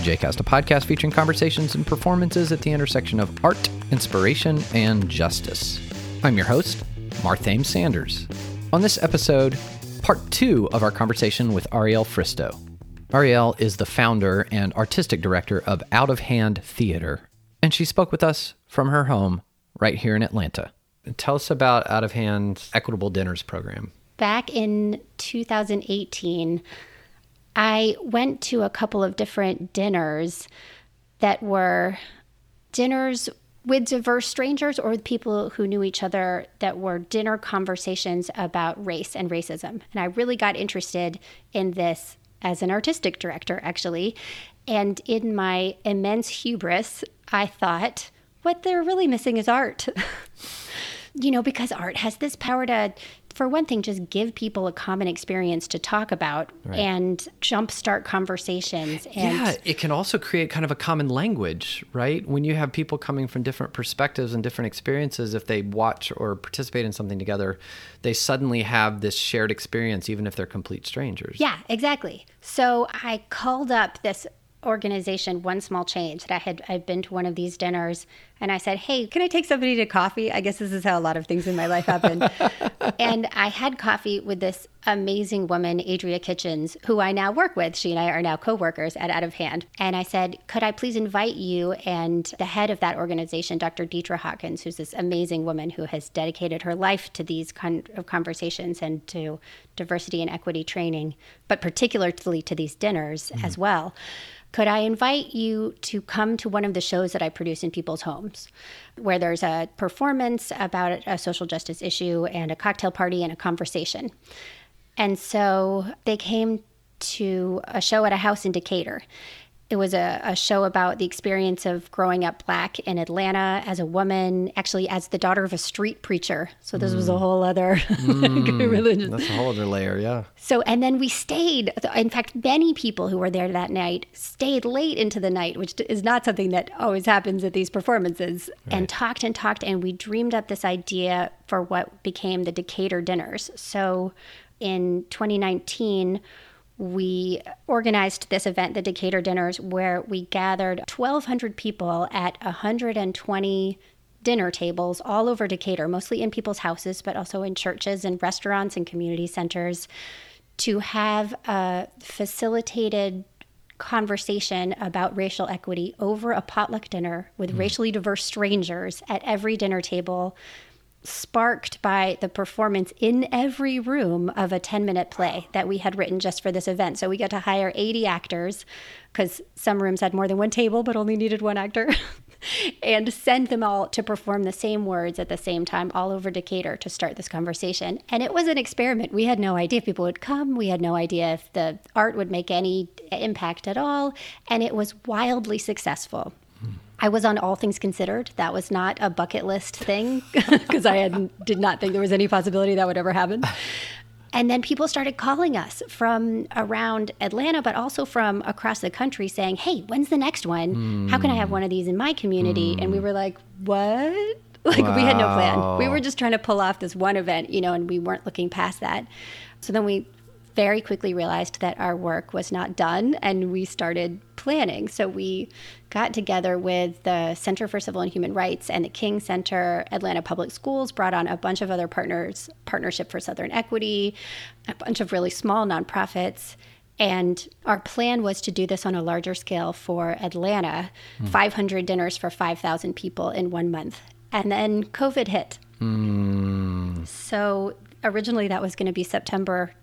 To AIJcast, a podcast featuring conversations and performances at the intersection of art, inspiration, and justice. I'm your host, Marthame Sanders. On this episode, part two of our conversation with Ariel Fristoe. Ariel is the founder and artistic director of Out of Hand Theater, and she spoke with us from her home right here in Atlanta. Tell us about Out of Hand's Equitable Dinners program. Back in 2018, I went to a couple of different dinners that were dinners with diverse strangers or with people who knew each other that were dinner conversations about race and racism. And I really got interested in this as an artistic director, actually. And in my immense hubris, I thought, what they're really missing is art. you know, because art has this power to for one thing, just give people a common experience to talk about right. and jumpstart conversations. And yeah, it can also create kind of a common language, right? When you have people coming from different perspectives and different experiences, if they watch or participate in something together, they suddenly have this shared experience, even if they're complete strangers. Yeah, exactly. So I called up this organization one small change that i had i'd been to one of these dinners and i said hey can i take somebody to coffee? I guess this is how a lot of things in my life happen. And i had coffee with this amazing woman adria kitchens who i now work with. She and i are now co-workers at out of hand. And i said could i please invite you and the head of that organization dr deetra hawkins who's this amazing woman who has dedicated her life to these kind of conversations and to diversity and equity training but particularly to these dinners mm-hmm. as well? Could I invite you to come to one of the shows that I produce in people's homes, where there's a performance about a social justice issue and a cocktail party and a conversation? And so they came to a show at a house in Decatur it was a, a, show about the experience of growing up black in Atlanta as a woman, actually as the daughter of a street preacher. So this mm. was a mm. whole other mm. religion. That's a whole other layer, yeah. So and then we stayed. In fact, many people who were there that night stayed late into the night, which is not something that always happens at these performances, right. and talked and talked, and we dreamed up this idea for what became the Decatur dinners. So in 2019 we organized this event, the Decatur Dinners, where we gathered 1,200 people at 120 dinner tables all over Decatur, mostly in people's houses, but also in churches and restaurants and community centers, to have a facilitated conversation about racial equity over a potluck dinner with mm. racially diverse strangers at every dinner table sparked by the performance in every room of a 10 minute play that we had written just for this event. So we got to hire 80 actors because some rooms had more than one table but only needed one actor. and send them all to perform the same words at the same time all over Decatur to start this conversation. And it was an experiment. We had no idea if people would come. We had no idea if the art would make any impact at all. And it was wildly successful. I was on All Things Considered. That was not a bucket list thing because I had, did not think there was any possibility that would ever happen. And then people started calling us from around Atlanta, but also from across the country saying, Hey, when's the next one? Mm. How can I have one of these in my community? Mm. And we hmm. were like, What? Like, wow. we had no plan. We were just trying to pull off this one event, you know, and we weren't looking past that. So then we very quickly realized that our work was not done and we started planning. So we got together with the Center for Civil and Human Rights and the King Center, Atlanta Public Schools, brought on a bunch of other partners, Partnership for Southern Equity, a bunch of really small nonprofits. And our plan was to do this on a larger scale for Atlanta mm. 500 dinners for 5,000 people in one month. And then COVID hit. Mm. So originally that was going to be September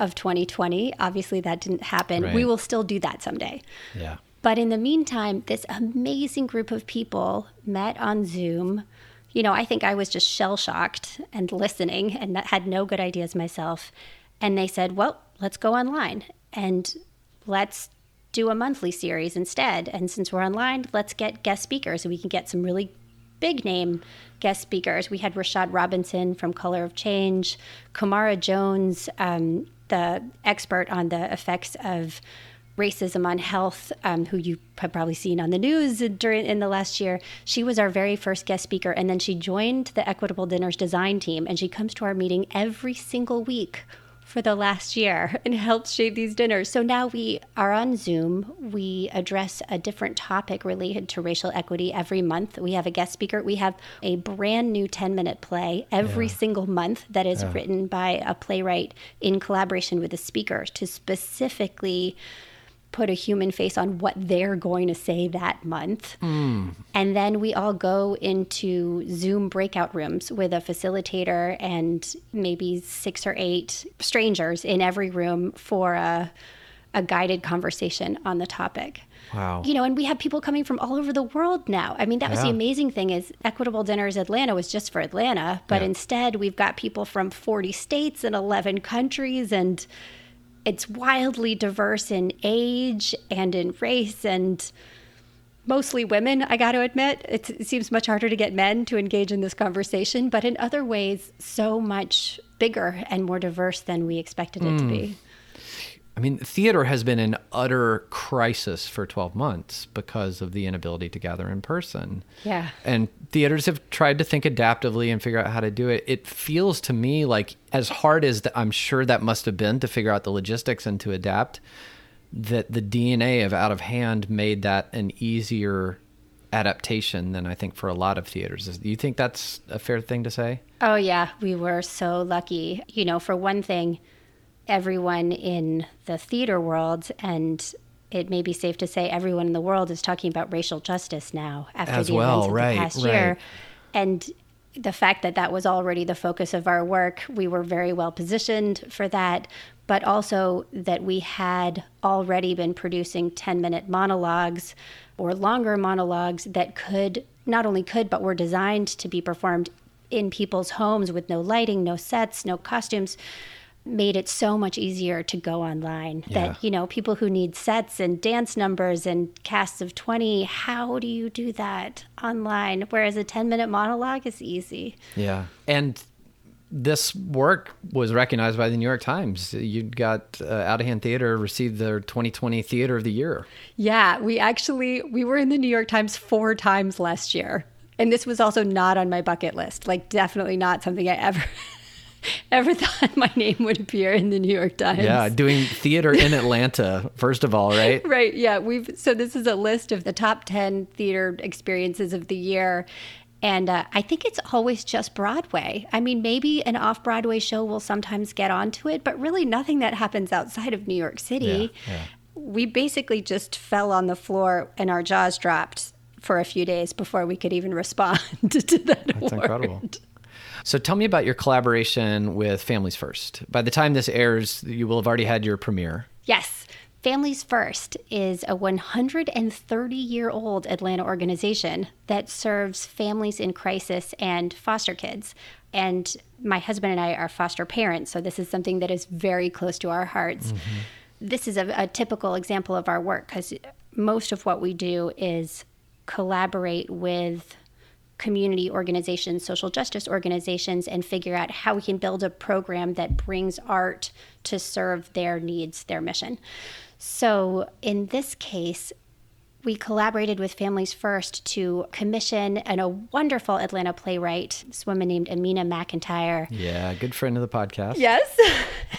of 2020. Obviously, that didn't happen. Right. We will still do that someday. Yeah. But in the meantime, this amazing group of people met on Zoom. You know, I think I was just shell shocked and listening and had no good ideas myself. And they said, well, let's go online and let's do a monthly series instead. And since we're online, let's get guest speakers so we can get some really big name guest speakers. We had Rashad Robinson from Color of Change, Camara Jones, um, the expert on the effects of racism on health, um, who you have probably seen on the news during in the last year. She was our very first guest speaker, and then she joined the Equitable Dinners design team, and she comes to our meeting every single week for the last year and helped shape these dinners. So now we are on Zoom. We address a different topic related to racial equity every month. We have a guest speaker. We have a brand new 10 minute play every Yeah. single month that is written by a playwright in collaboration with a speaker to specifically put a human face on what they're going to say that month. Hmm. And then we all go into Zoom breakout rooms with a facilitator and maybe six or eight strangers in every room for a, a guided conversation on the topic. Wow. You know, and we have people coming from all over the world now. I mean, that was the amazing thing is Equitable Dinners Atlanta was just for Atlanta, but Yeah. instead we've got people from 40 states and 11 countries and it's wildly diverse in age and in race and mostly women, I got to admit. It's, it seems much harder to get men to engage in this conversation, but in other ways, so much bigger and more diverse than we expected it to be. I mean, theater has been in utter crisis for 12 months because of the inability to gather in person. Yeah. And theaters have tried to think adaptively and figure out how to do it. It feels to me like, as hard as th- I'm sure that must have been to figure out the logistics and to adapt, that the DNA of Out of Hand made that an easier adaptation than I think for a lot of theaters. Do you think that's a fair thing to say? Oh, yeah, we were so lucky. You know, for one thing, everyone in the theater world, and it may be safe to say everyone in the world is talking about racial justice now after As the well, events of right, the past right. year. And the fact that that was already the focus of our work, we were very well positioned for that. But also that we had already been producing 10 minute monologues or longer monologues that could, not only could, but were designed to be performed in people's homes with no lighting, no sets, no costumes made it so much easier to go online Yeah. that you know people who need sets and dance numbers and casts of 20 how do you do that online whereas a 10 minute monologue is easy Yeah. And this work was recognized by the New York Times. You got uh, Out of Hand Theater received their 2020 Theater of the Year. yeah we actually we were in the new york times four times last year and this was also not on my bucket list like definitely not something i ever ever thought my name would appear in the new york times Yeah, doing theater in Atlanta, first of all, right? Right. Yeah. We've so this is a list of the top 10 theater experiences of the year. And uh, I think it's always just Broadway. I mean, maybe an off Broadway show will sometimes get onto it, but really nothing that happens outside of New York City. Yeah, yeah. We basically just fell on the floor and our jaws dropped for a few days before we could even respond to that That's award. incredible. So tell me about your collaboration with Families First. By the time this airs, you will have already had your premiere. Yes. Families First is a 130 year old Atlanta organization that serves families in crisis and foster kids. And my husband and I are foster parents, so this is something that is very close to our hearts. Mm-hmm. This is a, a typical example of our work because most of what we do is collaborate with community organizations, social justice organizations, and figure out how we can build a program that brings art to serve their needs, their mission. So in this case, we collaborated with Families First to commission and a wonderful Atlanta playwright, this woman named Amina McIntyre. Yeah, good friend of the podcast. Yes.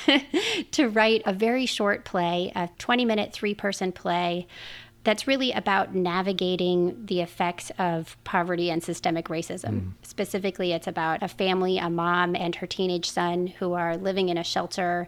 to write a very short play, a 20 minute, three person play that's really about navigating the effects of poverty and systemic racism. Mm-hmm. Specifically, it's about a family, a mom and her teenage son who are living in a shelter,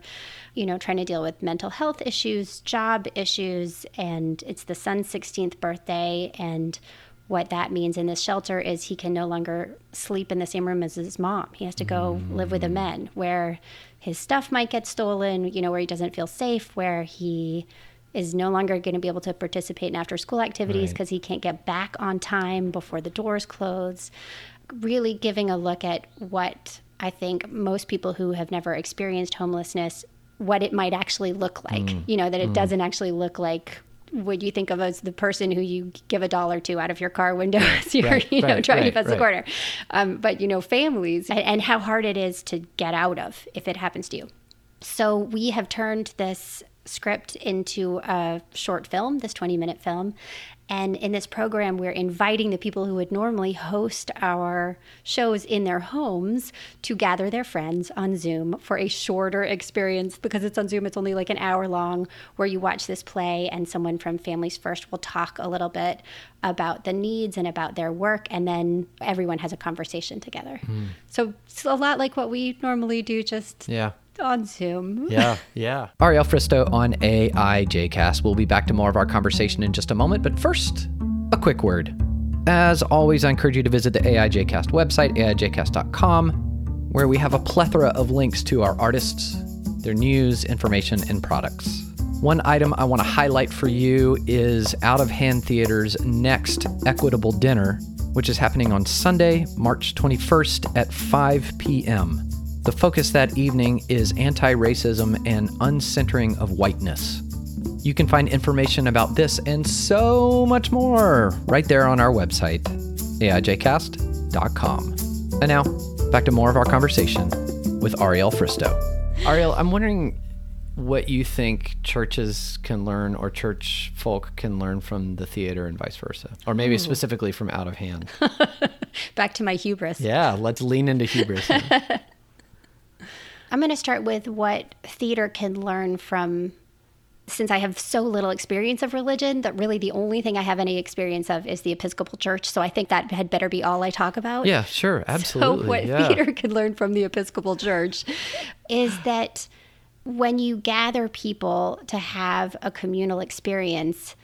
you know, trying to deal with mental health issues, job issues, and it's the son's 16th birthday. And what that means in this shelter is he can no longer sleep in the same room as his mom. He has to go live with the mm. men where his stuff might get stolen, you know, where he doesn't feel safe, where he is no longer going to be able to participate in after school activities Right. because he can't get back on time before the doors close. Really giving a look at what I think most people who have never experienced homelessness, what it might actually look like. You know, that it doesn't actually look like what you think of as the person who you give a dollar to out of your car window as you're, Right, you know, right, trying to right, pass the right. corner. Um, but, you know, families and, and how hard it is to get out of if it happens to you. So we have turned this script into a short film, this 20 minute film. And in this program, we're inviting the people who would normally host our shows in their homes to gather their friends on Zoom for a shorter experience. Because it's on Zoom, it's only like an hour long where you watch this play, and someone from Families First will talk a little bit about the needs and about their work. And then everyone has a conversation together. Hmm. So it's a lot like what we normally do, just Yeah. On Zoom. Yeah, yeah. Ariel Fristoe on AIJcast. We'll be back to more of our conversation in just a moment, but first, a quick word. As always, I encourage you to visit the AIJcast website, aijcast.com, where we have a plethora of links to our artists, their news, information, and products. One item I want to highlight for you is Out of Hand Theater's next Equitable Dinner, which is happening on Sunday, March 21st at 5 p.m. The focus that evening is anti racism and uncentering of whiteness. You can find information about this and so much more right there on our website, aijcast.com. And now, back to more of our conversation with Ariel Fristoe. Ariel, I'm wondering what you think churches can learn or church folk can learn from the theater and vice versa, or maybe specifically from Out of Hand. Back to my hubris. yeah, let's lean into hubris. I'm going to start with what theater can learn from. Since I have so little experience of religion, that really the only thing I have any experience of is the Episcopal Church. So I think that had better be all I talk about. yeah, sure, absolutely. So what yeah. theater can learn from the Episcopal Church is that when you gather people to have a communal experience,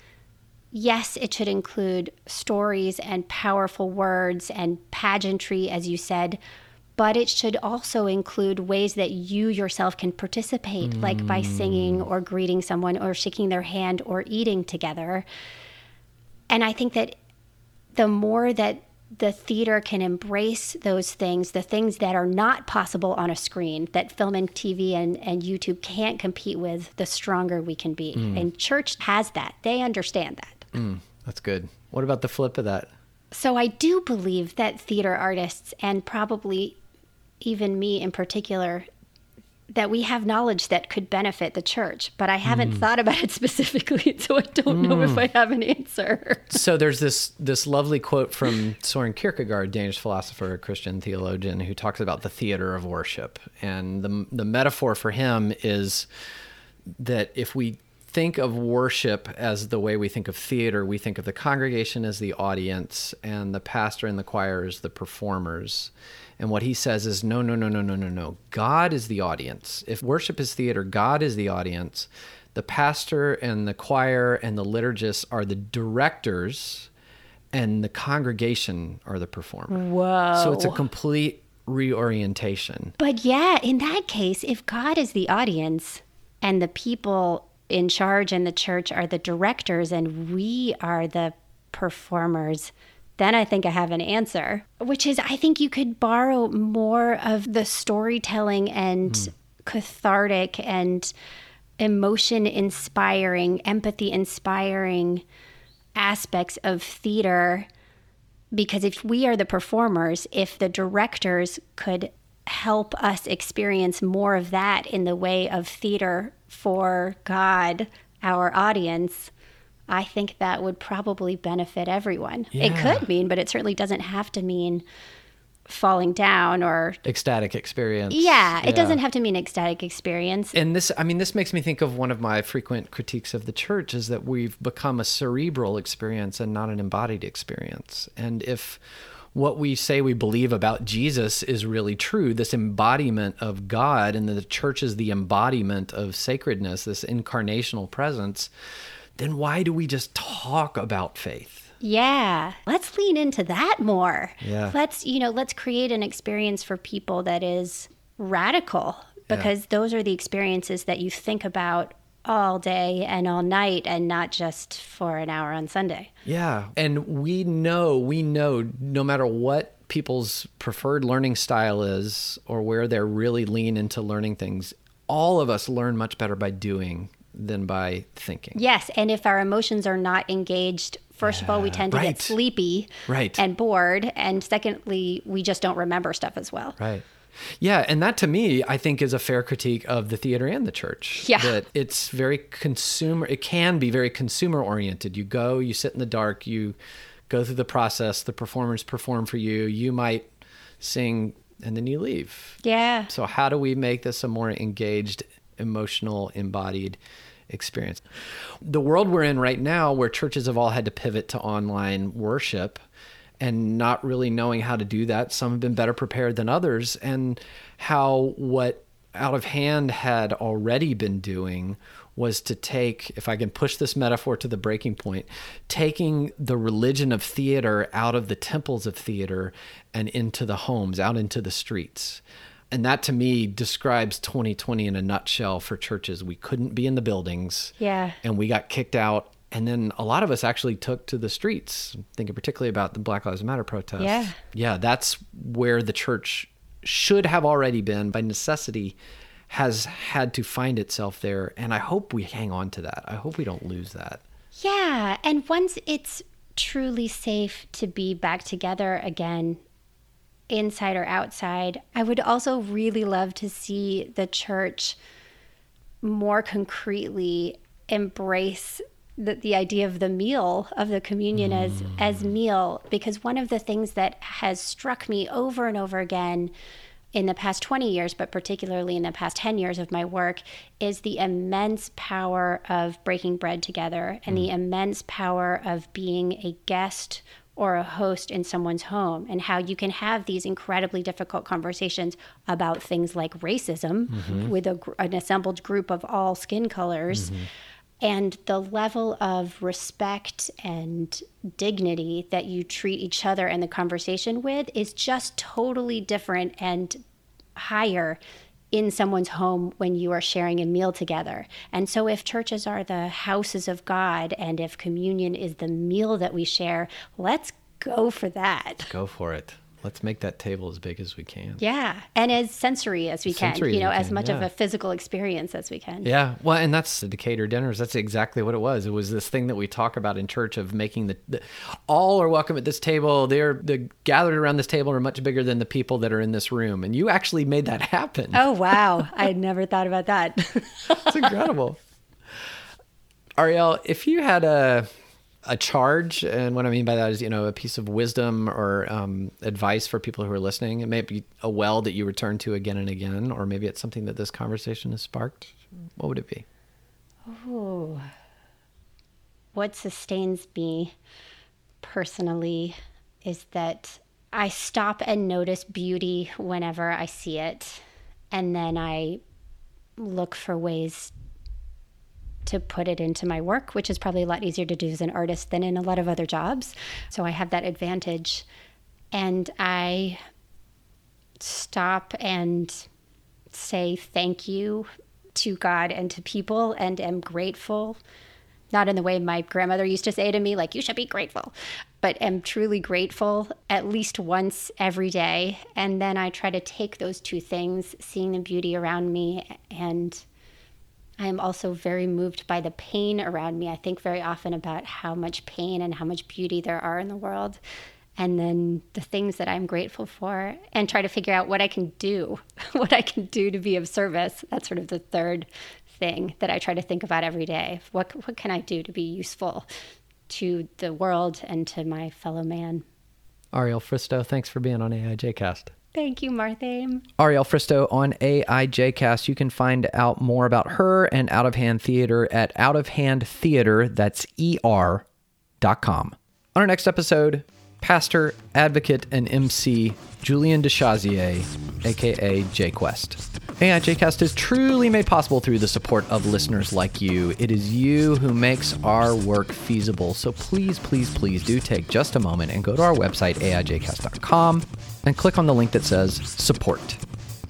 yes, it should include stories and powerful words and pageantry, as you said, but it should also include ways that you yourself can participate, like by singing mm. or greeting someone or shaking their hand or eating together. And I think that the more that the theater can embrace those things, the things that are not possible on a screen, that film and TV and, and YouTube can't compete with, the stronger we can be. Mm. And church has that. They understand that. Mm, that's good. What about the flip of that? So I do believe that theater artists, and probably even me in particular, that we have knowledge that could benefit the church, but I haven't mm. thought about it specifically, so I don't know if I mm. have an answer. So there's this this lovely quote from Soren Kierkegaard, Danish philosopher, Christian theologian, who talks about the theater of worship, and the the metaphor for him is that if we think of worship as the way we think of theater, we think of the congregation as the audience, and the pastor and the choir as the performers. And what he says is, no, no, no, no, no, no, no. God is the audience. If worship is theater, God is the audience. The pastor and the choir and the liturgists are the directors, and the congregation are the performer. Whoa. So it's a complete reorientation. But yeah, in that case, if God is the audience and the people in charge in the church are the directors and we are the performers, then I think I have an answer, which is I think you could borrow more of the storytelling and hmm. cathartic and emotion inspiring, empathy inspiring aspects of theater. Because if we are the performers, if the directors could help us experience more of that in the way of theater for God, our audience, I think that would probably benefit everyone. It could mean, but it certainly doesn't have to mean falling down or Ecstatic experience. yeah, it doesn't have to mean ecstatic experience. and this i mean this makes me think of one of my frequent critiques of the church is that we've become a cerebral experience and not an embodied experience and if what we say we believe about jesus is really true this embodiment of god and the church is the embodiment of sacredness this incarnational presence then why do we just talk about faith Yeah, let's lean into that more. Yeah. Let's, you know, let's create an experience for people that is radical because those are the experiences that you think about all day and all night and not just for an hour on Sunday. Yeah. And we know, we know no matter what people's preferred learning style is or where they're really lean into learning things, all of us learn much better by doing than by thinking. Yes, and if our emotions are not engaged, first of all, we tend to right. get sleepy Right. and bored, and secondly, we just don't remember stuff as well. Right. Yeah, and that to me, I think, is a fair critique of the theater and the church. Yeah. That it's very consumer, it can be very consumer oriented. You go, you sit in the dark, you go through the process, the performers perform for you, you might sing, and then you leave. Yeah. So, how do we make this a more engaged, emotional, embodied experience? The world we're in right now, where churches have all had to pivot to online worship and not really knowing how to do that, some have been better prepared than others, and how what out of hand had already been doing was to take, if I can push this metaphor to the breaking point, taking the religion of theater out of the temples of theater and into the homes, out into the streets. And that to me describes 2020 in a nutshell for churches. We couldn't be in the buildings. Yeah. And we got kicked out. And then a lot of us actually took to the streets, thinking particularly about the Black Lives Matter protests. Yeah. Yeah, that's where the church should have already been by necessity has had to find itself there and i hope we hang on to that i hope we don't lose that Yeah. And once it's truly safe to be back together again, inside or outside, I would also really love to see the church more concretely embrace the, the idea of the meal of the communion as mm. as meal because one of the things that has struck me over and over again in the past 20 years but particularly in the past 10 years of my work is the immense power of breaking bread together and the mm. immense power of being a guest or a host in someone's home and how you can have these incredibly difficult conversations about things like racism mm-hmm. with a, an assembled group of all skin colors. Mm-hmm. And the level of respect and dignity that you treat each other and the conversation with is just totally different and higher in someone's home when you are sharing a meal together. And so, if churches are the houses of God and if communion is the meal that we share, let's go for that. go for it let's make that table as big as we can Yeah. And as sensory as we Sensory can, you know, as can, much of a physical experience as we can. Yeah, well, and that's the Decatur dinners. That's exactly what it was. It was this thing that we talk about in church of making the, the all are welcome at this table. They're the gathered around this table are much bigger than the people that are in this room, and you actually made that happen. Oh, wow. I had never thought about that. It's incredible. Ariel, if you had a a charge, and what I mean by that is, you know, a piece of wisdom or um, advice for people who are listening, it may be a well that you return to again and again, or maybe it's something that this conversation has sparked. What would it be? Ooh. What sustains me personally is that I stop and notice beauty whenever I see it. And then I look for ways to put it into my work, which is probably a lot easier to do as an artist than in a lot of other jobs. So I have that advantage. And I stop and say thank you to God and to people and am grateful. Not in the way my grandmother used to say to me, like, you should be grateful, but am truly grateful at least once every day. And then I try to take those two things, seeing the beauty around me, and I am also very moved by the pain around me. I think very often about how much pain and how much beauty there are in the world. And then the things that I'm grateful for, and try to figure out what I can do, what I can do to be of service. That's sort of the third thing that I try to think about every day. What, what can I do to be useful to the world and to my fellow man? Ariel Fristoe, thanks for being on AIJcast. Thank you, Marthame. Ariel Fristoe on AIJcast. You can find out more about her and Out of Hand Theater at Out of Hand Theater, that's ER, dot com. On our next episode, pastor, advocate, and MC Julian DeShazier, aka J.Kwest. AIJcast is truly made possible through the support of listeners like you. It is you who makes our work feasible. So please, please, please do take just a moment and go to our website, aijcast.com, and click on the link that says support.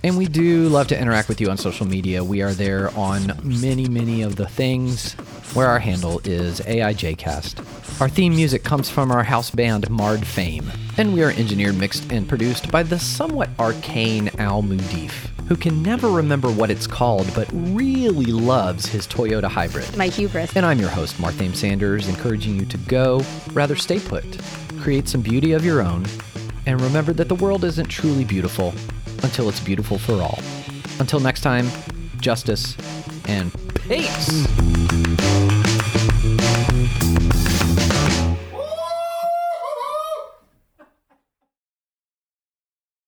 And we do love to interact with you on social media. We are there on many, many of the things where our handle is AIJcast. Our theme music comes from our house band Marred Fame, and we are engineered, mixed, and produced by the somewhat arcane Al Mudif, who can never remember what it's called but really loves his Toyota hybrid. My hubris. And I'm your host, Marthame Sanders, encouraging you to go, rather stay put, create some beauty of your own, and remember that the world isn't truly beautiful until it's beautiful for all. Until next time, justice and peace.